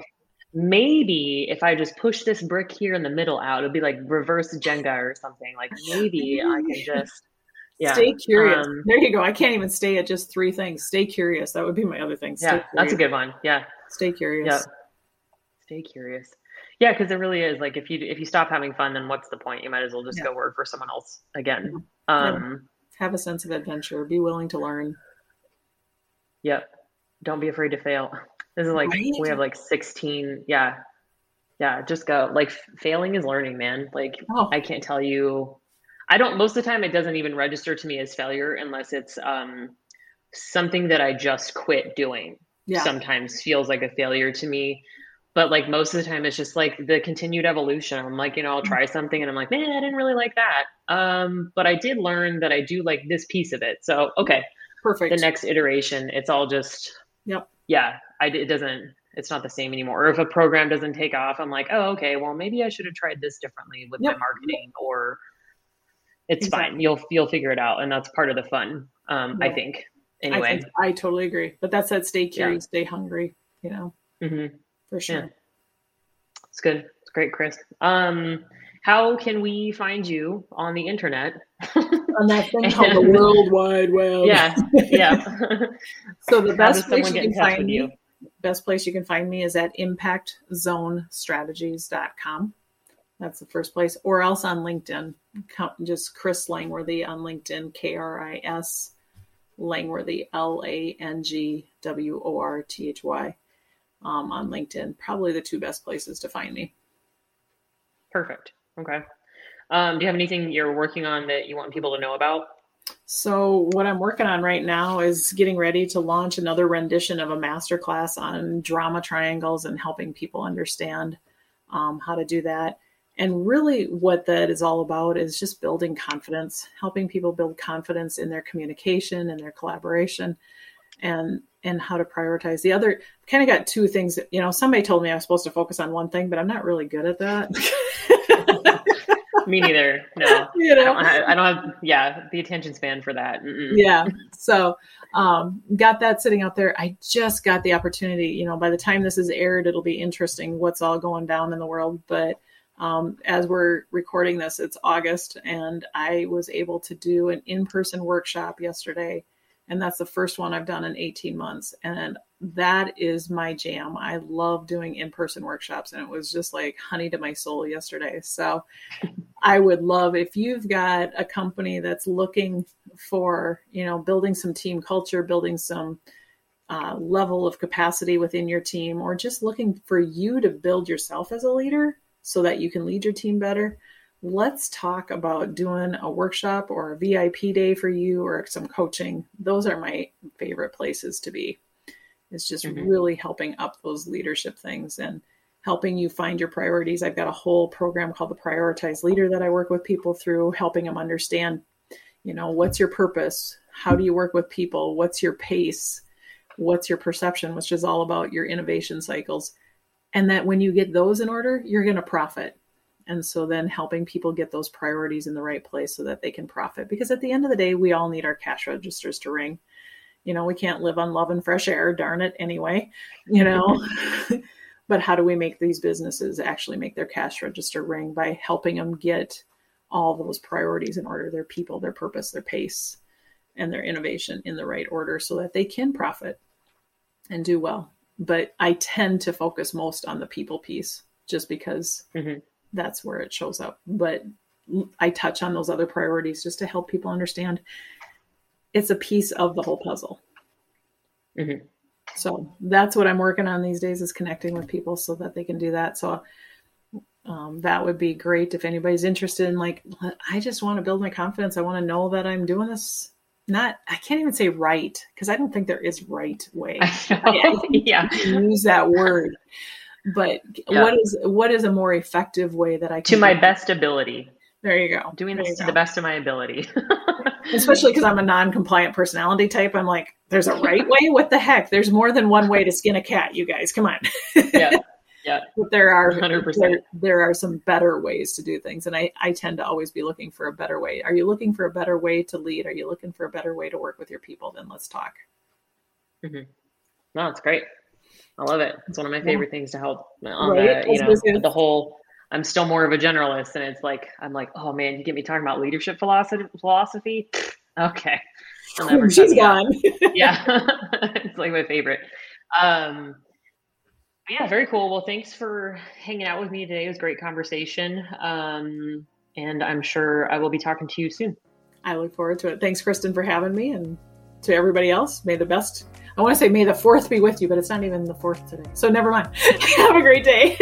maybe if I just push this brick here in the middle out, it'll be like reverse Jenga or something. Like maybe I can just yeah. Stay curious. Um, there you go. I can't even stay at just three things. Stay curious. That would be my other thing. Stay yeah, curious. that's a good one. Yeah. Stay curious. Yeah. Stay curious. Yeah, because it really is like if you if you stop having fun, then what's the point? You might as well just yeah. go work for someone else again. Um, yeah. Have a sense of adventure. Be willing to learn. Yep. Don't be afraid to fail. This is like right? we have like 16. Yeah. Yeah, just go. Like failing is learning, man. Like oh. I can't tell you I don't most of the time it doesn't even register to me as failure unless it's um something that I just quit doing. Yeah. Sometimes feels like a failure to me. But like most of the time it's just like the continued evolution. I'm like, you know, I'll try something and I'm like, man, I didn't really like that. Um, but I did learn that I do like this piece of it. So okay. Perfect. The next iteration, it's all just Yep. Yeah, I, it doesn't it's not the same anymore. Or if a program doesn't take off, I'm like, oh, okay, well, maybe I should have tried this differently with yep. my marketing, or it's exactly. fine. You'll you'll figure it out, and that's part of the fun. Um, I think. Anyway, I, think, I, totally agree. But that's that stay curious, yeah. stay hungry. You know, mm-hmm. for sure. Yeah. It's good. It's great, Kris. Um, how can we find you on the internet? on that thing called the World Wide Web. Yeah, yeah. so the best place you can find me, you? best place you can find me is at impactzonestrategies.com. That's the first place, or else on LinkedIn. Just Kris Langworthy on LinkedIn, K R I S Langworthy, L A N G W O R T H Y, um, on LinkedIn. Probably the two best places to find me. Perfect. Okay. Um, do you have anything you're working on that you want people to know about? So, what I'm working on right now is getting ready to launch another rendition of a masterclass on drama triangles and helping people understand um, how to do that. And really, what that is all about is just building confidence, helping people build confidence in their communication and their collaboration, and and how to prioritize. The other kind of got two things. You know, somebody told me I was supposed to focus on one thing, but I'm not really good at that. Me neither. No, you know, I don't, have, I don't have, yeah, the attention span for that. Mm-mm. Yeah. So, um, got that sitting out there. I just got the opportunity, you know, by the time this is aired, it'll be interesting what's all going down in the world. But, um, as we're recording this, it's August and I was able to do an in-person workshop yesterday. And that's the first one I've done in 18 months. And that is my jam. I love doing in person workshops, and it was just like honey to my soul yesterday. So, I would love if you've got a company that's looking for, you know, building some team culture, building some uh, level of capacity within your team, or just looking for you to build yourself as a leader so that you can lead your team better. let's talk about doing a workshop or a VIP day for you or some coaching. Those are my favorite places to be. It's just mm-hmm. really helping up those leadership things and helping you find your priorities. I've got a whole program called the Prioritize Leader that I work with people through, helping them understand, you know, what's your purpose? How do you work with people? What's your pace? What's your perception, which is all about your innovation cycles. And that when you get those in order, you're going to profit. And so then helping people get those priorities in the right place so that they can profit. Because at the end of the day, we all need our cash registers to ring. You know, we can't live on love and fresh air, darn it, anyway, you know. but how do we make these businesses actually make their cash register ring by helping them get all those priorities in order their people, their purpose, their pace, and their innovation in the right order so that they can profit and do well. But I tend to focus most on the people piece just because mm-hmm that's where it shows up. But I touch on those other priorities just to help people understand it's a piece of the whole puzzle. Mm-hmm. So that's what I'm working on these days is connecting with people so that they can do that. So um, that would be great if anybody's interested in like, I just want to build my confidence. I want to know that I'm doing this. Not, I can't even say right because I don't think there is right way. yeah, use that word but yeah. what is what is a more effective way that I can to my best ability? There you go. Doing this to go. the best of my ability. Especially because I'm a non-compliant personality type. I'm like, there's a right way. What the heck? There's more than one way to skin a cat. You guys, come on. yeah. Yeah. But there are 100%. There, there are some better ways to do things. And I, I tend to always be looking for a better way. Are you looking for a better way to lead? Are you looking for a better way to work with your people? Then let's talk. Mm-hmm. No, it's great. I love it. It's one of my favorite yeah. things to help on right? the, you know, the whole, I'm still more of a generalist and it's like, I'm like, oh man, you get me talking about leadership philosophy, philosophy. Okay. She's gone. yeah. it's like my favorite. Um, yeah, very cool. Well, thanks for hanging out with me today. It was a great conversation. Um, and I'm sure I will be talking to you soon. I look forward to it. Thanks, Kristin, for having me. And to everybody else, may the best I want to say may the fourth be with you, but it's not even the fourth today. So never mind. Have a great day.